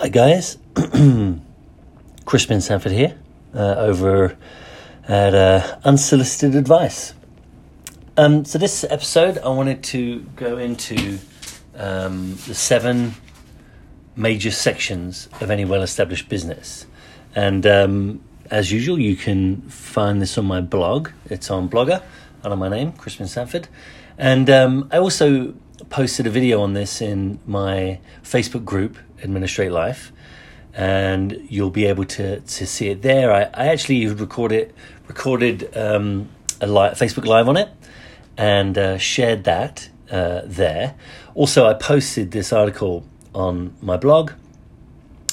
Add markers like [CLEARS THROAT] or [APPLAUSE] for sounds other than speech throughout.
Hi guys, [CLEARS THROAT] Crispin Sanford here, uh, over at uh, Unsolicited Advice. Um, so this episode, I wanted to go into um, the seven major sections of any well-established business, and um, as usual, you can find this on my blog. It's on Blogger under my name, Crispin Sanford, and um, I also posted a video on this in my Facebook group administrate life and you'll be able to to see it there. I, I actually recorded recorded um, a live, facebook live on it and uh, shared that uh, there. Also i posted this article on my blog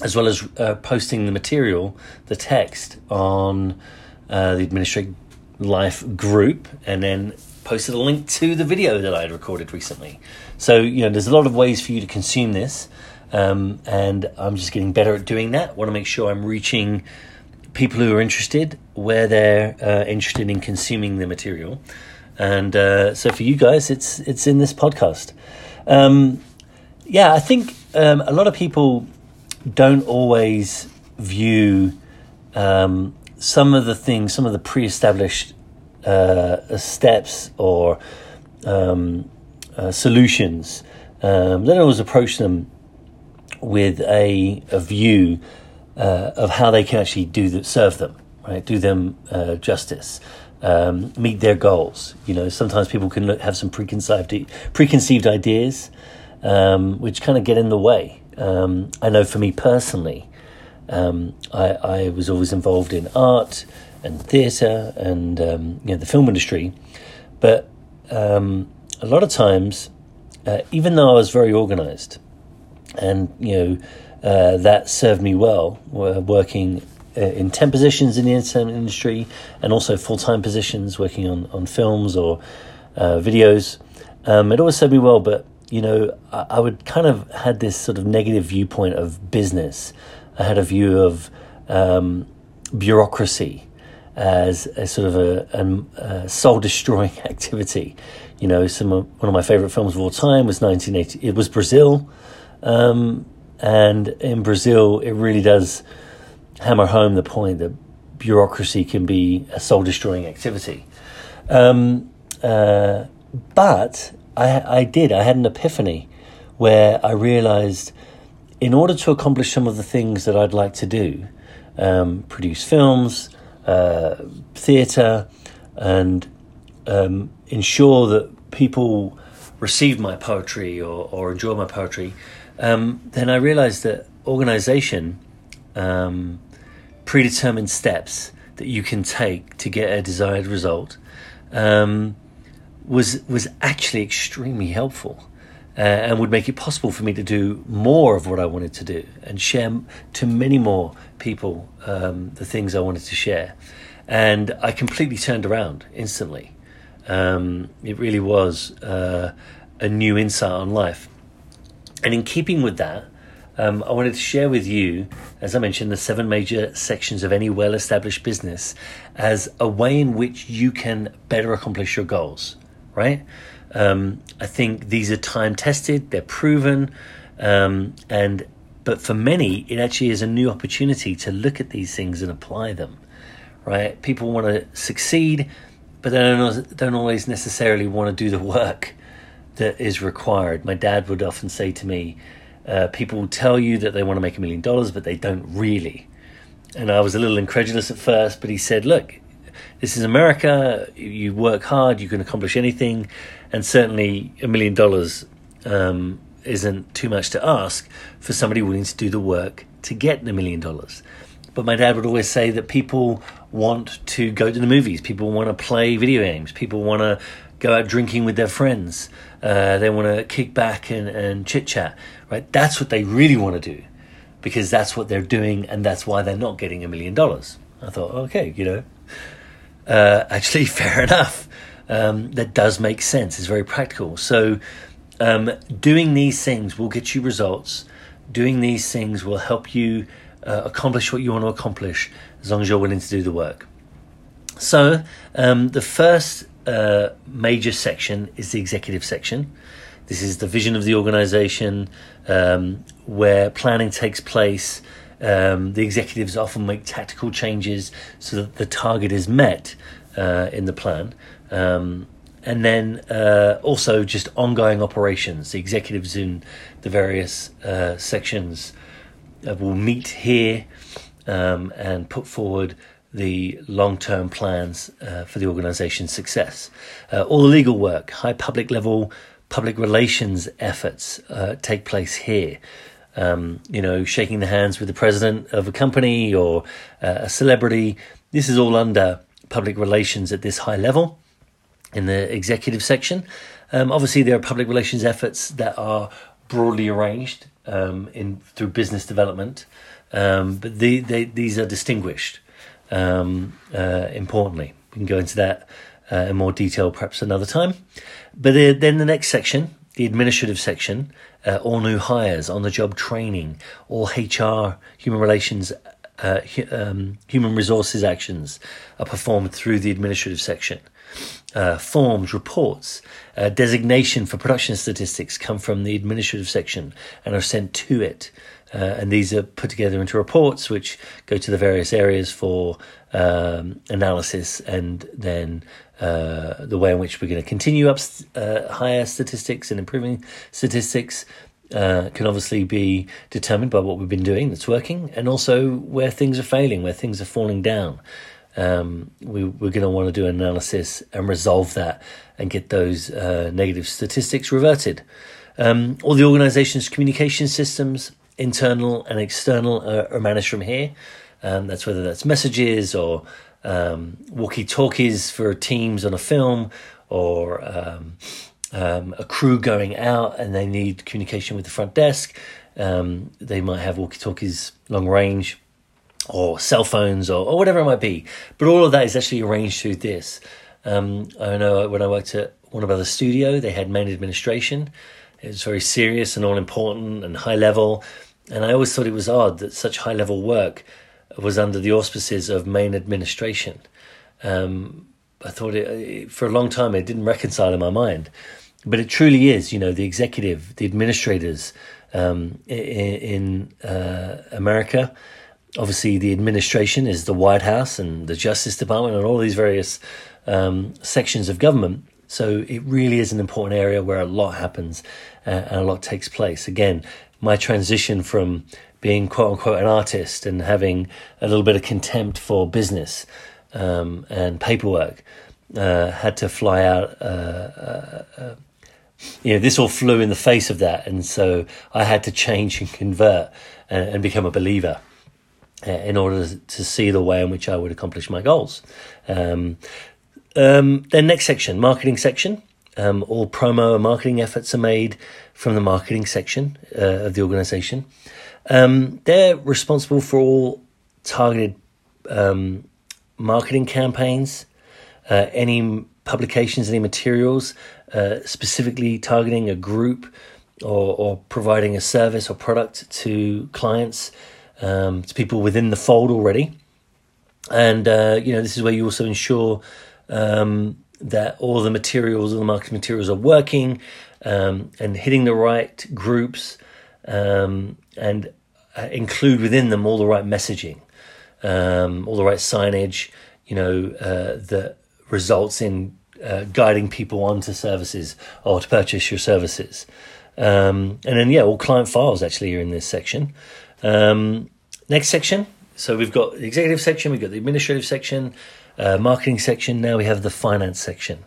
as well as uh, posting the material the text on uh, the administrate life group and then posted a link to the video that i had recorded recently so you know there's a lot of ways for you to consume this um, and I'm just getting better at doing that. Want to make sure I'm reaching people who are interested where they're uh, interested in consuming the material. And uh, so for you guys, it's it's in this podcast. Um, yeah, I think um, a lot of people don't always view um, some of the things, some of the pre-established uh, steps or um, uh, solutions. Um, they don't always approach them with a, a view uh, of how they can actually do the, serve them, right? Do them uh, justice, um, meet their goals. You know, sometimes people can look, have some preconceived preconceived ideas, um, which kind of get in the way. Um, I know for me personally, um, I, I, was always involved in art and theatre and um, you know the film industry, but um, a lot of times, uh, even though I was very organised and you know uh, that served me well working uh, in 10 positions in the entertainment industry and also full-time positions working on, on films or uh, videos. Um, it always served me well but you know I, I, would kind of had this sort of negative viewpoint of business. I had a view of um, bureaucracy as a sort of a, a, a soul destroying [LAUGHS] activity you know some of, one of my favorite films of all time was 1980 it was brazil um, and in Brazil, it really does hammer home the point that bureaucracy can be a soul destroying activity. Um, uh, but I, I did, I had an epiphany where I realized in order to accomplish some of the things that I'd like to do, um, produce films, uh, theatre, and um, ensure that people receive my poetry or, or enjoy my poetry, um, then I realized that organization um, predetermined steps that you can take to get a desired result um, was was actually extremely helpful uh, and would make it possible for me to do more of what I wanted to do and share to many more people um, the things I wanted to share. And I completely turned around instantly. Um, it really was uh, a new insight on life. And in keeping with that, um, I wanted to share with you, as I mentioned, the seven major sections of any well established business as a way in which you can better accomplish your goals, right? Um, I think these are time tested, they're proven, um, and but for many, it actually is a new opportunity to look at these things and apply them, right? People want to succeed, but they don't, don't always necessarily want to do the work that is required. My dad would often say to me, uh, people tell you that they want to make a million dollars, but they don't really. And I was a little incredulous at first, but he said, look, this is America. You work hard, you can accomplish anything. And certainly a million dollars um, isn't too much to ask for somebody willing to do the work to get the million dollars. But my dad would always say that people want to go to the movies, people want to play video games, people want to go out drinking with their friends. Uh, they want to kick back and, and chit chat, right? That's what they really want to do because that's what they're doing and that's why they're not getting a million dollars. I thought, okay, you know, uh, actually, [LAUGHS] fair enough. Um, that does make sense. It's very practical. So, um, doing these things will get you results. Doing these things will help you uh, accomplish what you want to accomplish as long as you're willing to do the work. So, um, the first uh, major section is the executive section. This is the vision of the organization um, where planning takes place. Um, the executives often make tactical changes so that the target is met uh, in the plan. Um, and then uh, also just ongoing operations. The executives in the various uh, sections uh, will meet here um, and put forward the long term plans uh, for the organization's success. Uh, all the legal work, high public level public relations efforts take place here. Um, you know, shaking the hands with the president of a company or uh, a celebrity. This is all under public relations at this high level in the executive section. Um, obviously, there are public relations efforts that are broadly arranged um, in through business development, um, but the, they, these are distinguished um, uh, importantly. We can go into that uh, in more detail perhaps another time. But then the next section, the administrative section, uh, all new hires, on the job training, all HR, human relations, uh, um, human resources actions are performed through the administrative section. Uh, forms, reports, uh, designation for production statistics come from the administrative section and are sent to it. Uh, and these are put together into reports which go to the various areas for um, analysis and then uh, the way in which we're going to continue up uh, higher statistics and improving statistics uh, can obviously be determined by what we've been doing that's working and also where things are failing, where things are falling down. Um, we, are going to want to do an analysis and resolve that and get those uh, negative statistics reverted. Um, all the organization's communication systems, internal and external, are, are managed from here. Um, that's whether that's messages or um, walkie talkies for teams on a film or um, um, a crew going out and they need communication with the front desk. Um, they might have walkie talkies long range or cell phones or, or, whatever it might be. But all of that is actually arranged through this. Um, I know when I worked at Warner Brothers Studio, they had main administration. It was very serious and all important and high level. And I always thought it was odd that such high level work was under the auspices of main administration. Um, I thought it, for a long time it didn't reconcile in my mind, but it truly is. You know, the executive, the administrators um, in, in uh, America. Obviously, the administration is the White House and the Justice Department and all these various um, sections of government. So it really is an important area where a lot happens uh, and a lot takes place. Again, my transition from being quote unquote an artist and having a little bit of contempt for business um, and paperwork. Uh, had to fly out. Uh, uh, uh, you know, this all flew in the face of that, and so I had to change and convert and, and become a believer uh, in order to see the way in which I would accomplish my goals. Um, um, then next section, marketing section. Um, all promo and marketing efforts are made from the marketing section uh, of the organization. Um, they're responsible for all targeted um, marketing campaigns, uh, any publications, any materials uh, specifically targeting a group or, or, providing a service or product to clients, um, to people within the fold already. And, uh, you know, this is where you also ensure um, that all the materials, all the marketing materials are working um, and hitting the right groups um, and uh, include within them all the right messaging, um, all the right signage, you know, uh, that results in uh, guiding people onto services or to purchase your services. Um, and then, yeah, all client files actually are in this section. Um, next section. So we've got the executive section, we've got the administrative section, uh, marketing section. Now we have the finance section.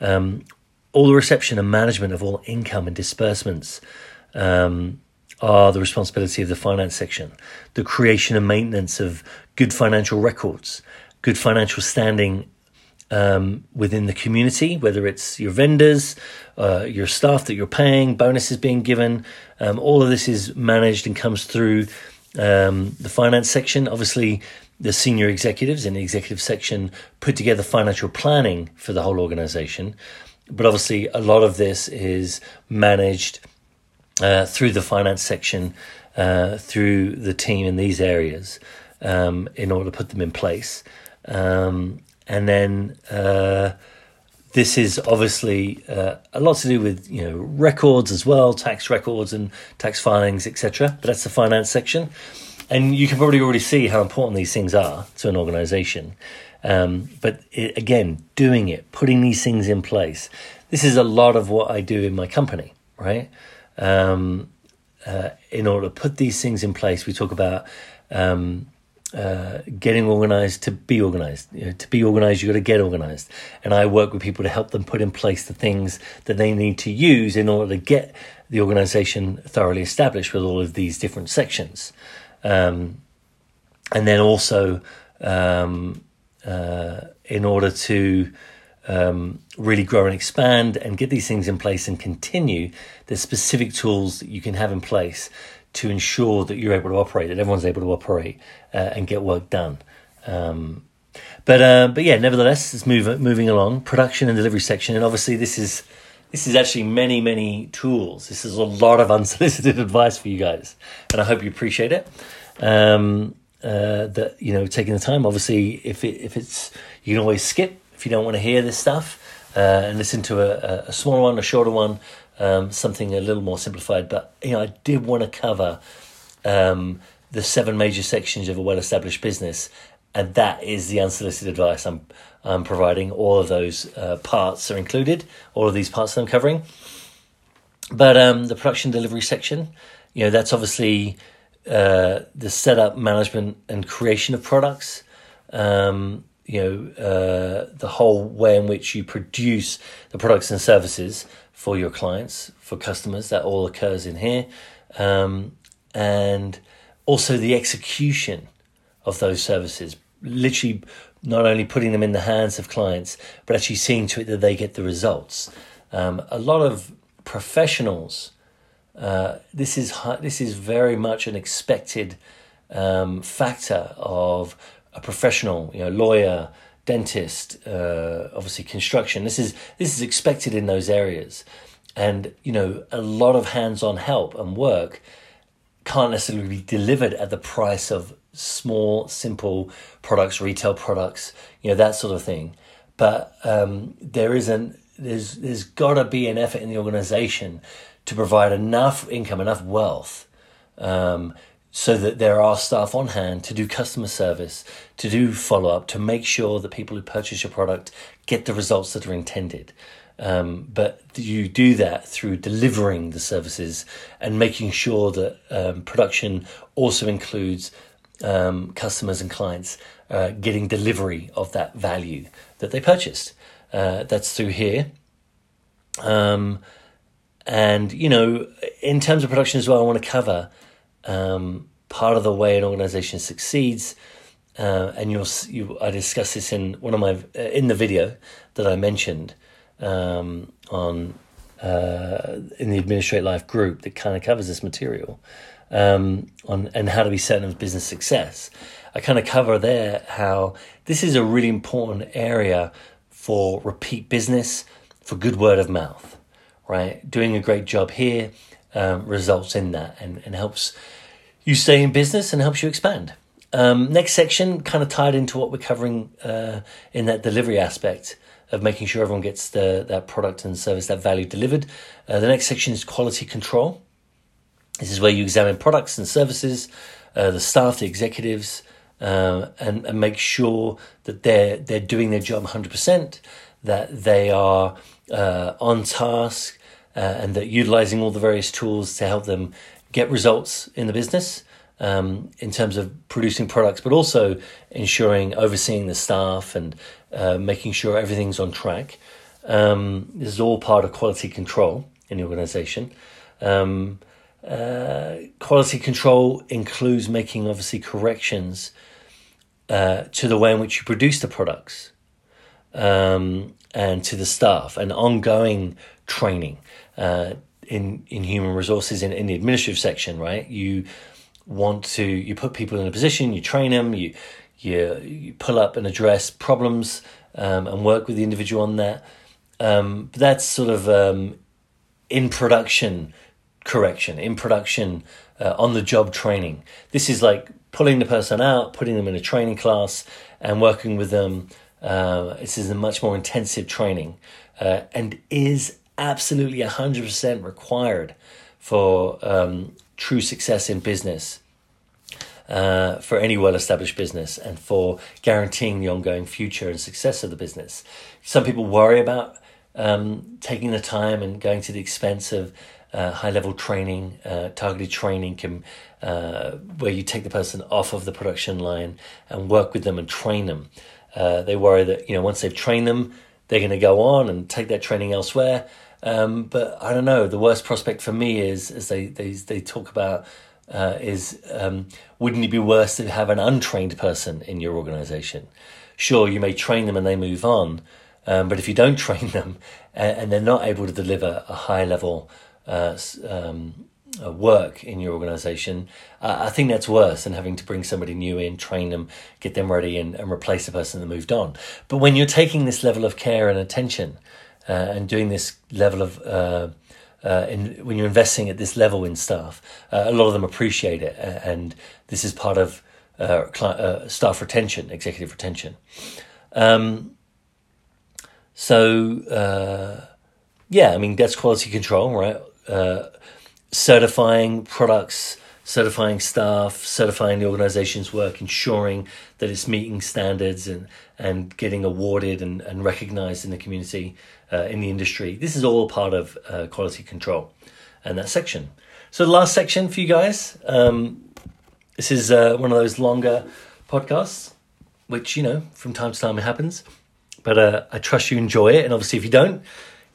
Um, all the reception and management of all income and disbursements um, are the responsibility of the finance section. The creation and maintenance of good financial records, good financial standing um, within the community, whether it's your vendors, uh, your staff that you're paying, bonuses being given. Um, all of this is managed and comes through um, the finance section. Obviously, the senior executives in the executive section put together financial planning for the whole organization. But obviously, a lot of this is managed uh, through the finance section, uh, through the team in these areas um, in order to put them in place. Um, and then uh, this is obviously uh, a lot to do with you know records as well, tax records and tax filings, etc. But that's the finance section, and you can probably already see how important these things are to an organisation. Um, but it, again, doing it, putting these things in place, this is a lot of what I do in my company, right? Um, uh, in order to put these things in place, we talk about um, uh, getting organized to be organized. You know, to be organized, you got to get organized. And I work with people to help them put in place the things that they need to use in order to get the organization thoroughly established with all of these different sections. Um, and then also, um, uh, in order to um, really grow and expand and get these things in place and continue, there's specific tools that you can have in place to ensure that you're able to operate, that everyone's able to operate uh, and get work done. Um, but uh, but yeah, nevertheless, it's move, moving along. Production and delivery section, and obviously this is this is actually many many tools. This is a lot of [LAUGHS] unsolicited advice for you guys, and I hope you appreciate it. Um, uh, that you know, taking the time. Obviously, if it, if it's you can always skip if you don't want to hear this stuff uh, and listen to a, a smaller one, a shorter one, um, something a little more simplified. But you know, I did want to cover um, the seven major sections of a well-established business, and that is the unsolicited advice I'm I'm providing. All of those uh, parts are included. All of these parts that I'm covering. But um, the production delivery section, you know, that's obviously uh, the setup, management, and creation of products. Um, you know uh, the whole way in which you produce the products and services for your clients for customers that all occurs in here um, and also the execution of those services literally not only putting them in the hands of clients but actually seeing to it that they get the results um, a lot of professionals uh, this is this is very much an expected um, factor of a professional, you know, lawyer, dentist, uh, obviously construction. This is this is expected in those areas, and you know, a lot of hands-on help and work can't necessarily be delivered at the price of small, simple products, retail products, you know, that sort of thing. But um, there isn't. There's there's got to be an effort in the organization to provide enough income, enough wealth um, so that there are staff on hand to do customer service, to do follow up, to make sure that people who purchase your product get the results that are intended. Um, but you do that through delivering the services and making sure that um, production also includes um, customers and clients uh, getting delivery of that value that they purchased. Uh, that's through here. Um, and, you know, in terms of production as well, I want to cover um, part of the way an organization succeeds. Uh, and you'll you, I discuss this in one of my uh, in the video that I mentioned um, on uh, in the Administrate Life group that kind of covers this material um, on and how to be certain of business success. I kind of cover there how this is a really important area for repeat business, for good word of mouth, right? Doing a great job here um, results in that and, and helps you stay in business and helps you expand. Um, next section, kind of tied into what we're covering uh, in that delivery aspect of making sure everyone gets the that product and service, that value delivered. Uh, the next section is quality control. This is where you examine products and services, uh, the staff, the executives, uh, and, and make sure that they're they're doing their job 100%, that they are uh, on task, uh, and that utilizing all the various tools to help them get results in the business um, in terms of producing products, but also ensuring overseeing the staff and uh, making sure everything's on track. Um, this is all part of quality control in the organization. Um, uh, quality control includes making obviously corrections uh, to the way in which you produce the products um, and to the staff and ongoing training uh, in in human resources in, in the administrative section, right? You want to you put people in a position, you train them, you you, you pull up and address problems um, and work with the individual on that. Um, but that's sort of um, in production correction, in production uh, on the job training. This is like pulling the person out, putting them in a training class, and working with them. Uh, this is a much more intensive training uh, and is absolutely 100% required for um, true success in business, uh, for any well established business, and for guaranteeing the ongoing future and success of the business. Some people worry about um, taking the time and going to the expense of uh, high level training, uh, targeted training, can, uh, where you take the person off of the production line and work with them and train them. Uh, they worry that you know once they've trained them, they're going to go on and take that training elsewhere. Um, but I don't know. The worst prospect for me is, as they they, they talk about, uh, is um, wouldn't it be worse to have an untrained person in your organization? Sure, you may train them and they move on, um, but if you don't [LAUGHS] train them and, and, they're not able to deliver a high level uh, um, uh, work in your organization, uh, I think that's worse than having to bring somebody new in, train them, get them ready, and, and replace the person that moved on. But when you're taking this level of care and attention uh, and doing this level of uh, uh, in, when you're investing at this level in staff, a lot of them appreciate it, and this is part of staff retention, executive retention. Um, so yeah, I mean that's quality control, right? Uh, certifying products, certifying staff, certifying the organization's work, ensuring that it's meeting standards and, and getting awarded and, and recognized in the community, uh, in the industry. This is all part of uh, quality control and that section. So, the last section for you guys um, this is uh, one of those longer podcasts, which, you know, from time to time it happens. But uh, I trust you enjoy it. And obviously, if you don't,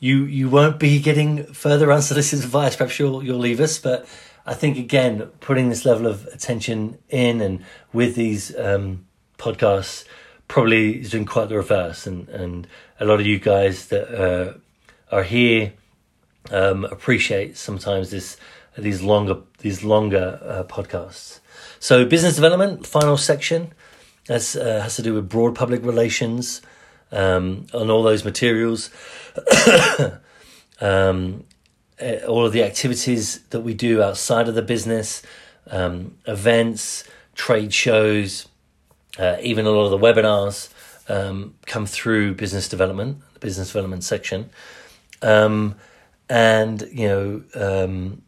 you you won't be getting further unsolicited advice. Perhaps you'll you'll leave us, but I think again putting this level of attention in and with these um, podcasts probably is doing quite the reverse, and and a lot of you guys that uh, are here um, appreciate sometimes this these longer these longer uh, podcasts. So business development, final section, that's uh, has to do with broad public relations um, on all those materials. [COUGHS] um, eh, all of the activities that we do outside of the business, um, events, trade shows, uh, even a lot of the webinars um, come through business development, the business development section. Um, and, you know, um,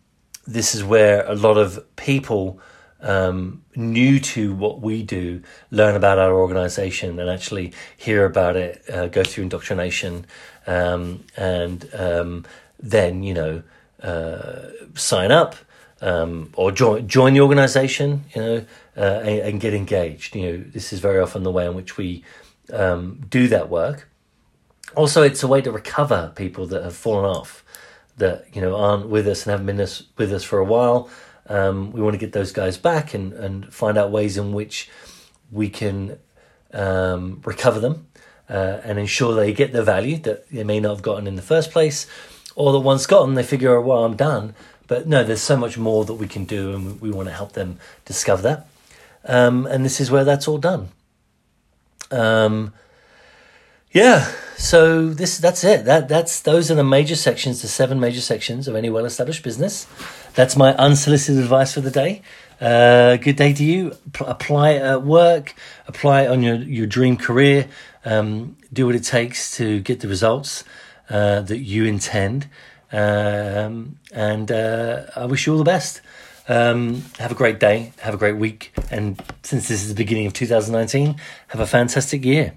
this is where a lot of people um, new to what we do learn about our organization and actually hear about it, uh, go through indoctrination, um, and um, then, you know, uh, sign up um, or join, join the organization, you know, uh, and, and, get engaged. You know, this is very often the way in which we um, do that work. Also, it's a way to recover people that have fallen off, that, you know, aren't with us and haven't been us, with us for a while um, we want to get those guys back and, and find out ways in which we can um, recover them uh, and ensure they get the value that they may not have gotten in the first place, or that once gotten, they figure, well, I'm done. But no, there's so much more that we can do, and we, we want to help them discover that. Um, and this is where that's all done. Um, yeah, so this that's it. That that's those are the major sections, the seven major sections of any well-established business. That's my unsolicited advice for the day. Uh, good day to you. P- apply at work. Apply on your your dream career. Um, do what it takes to get the results uh, that you intend. Um, and uh, I wish you all the best. Um, have a great day. Have a great week. And since this is the beginning of 2019, have a fantastic year.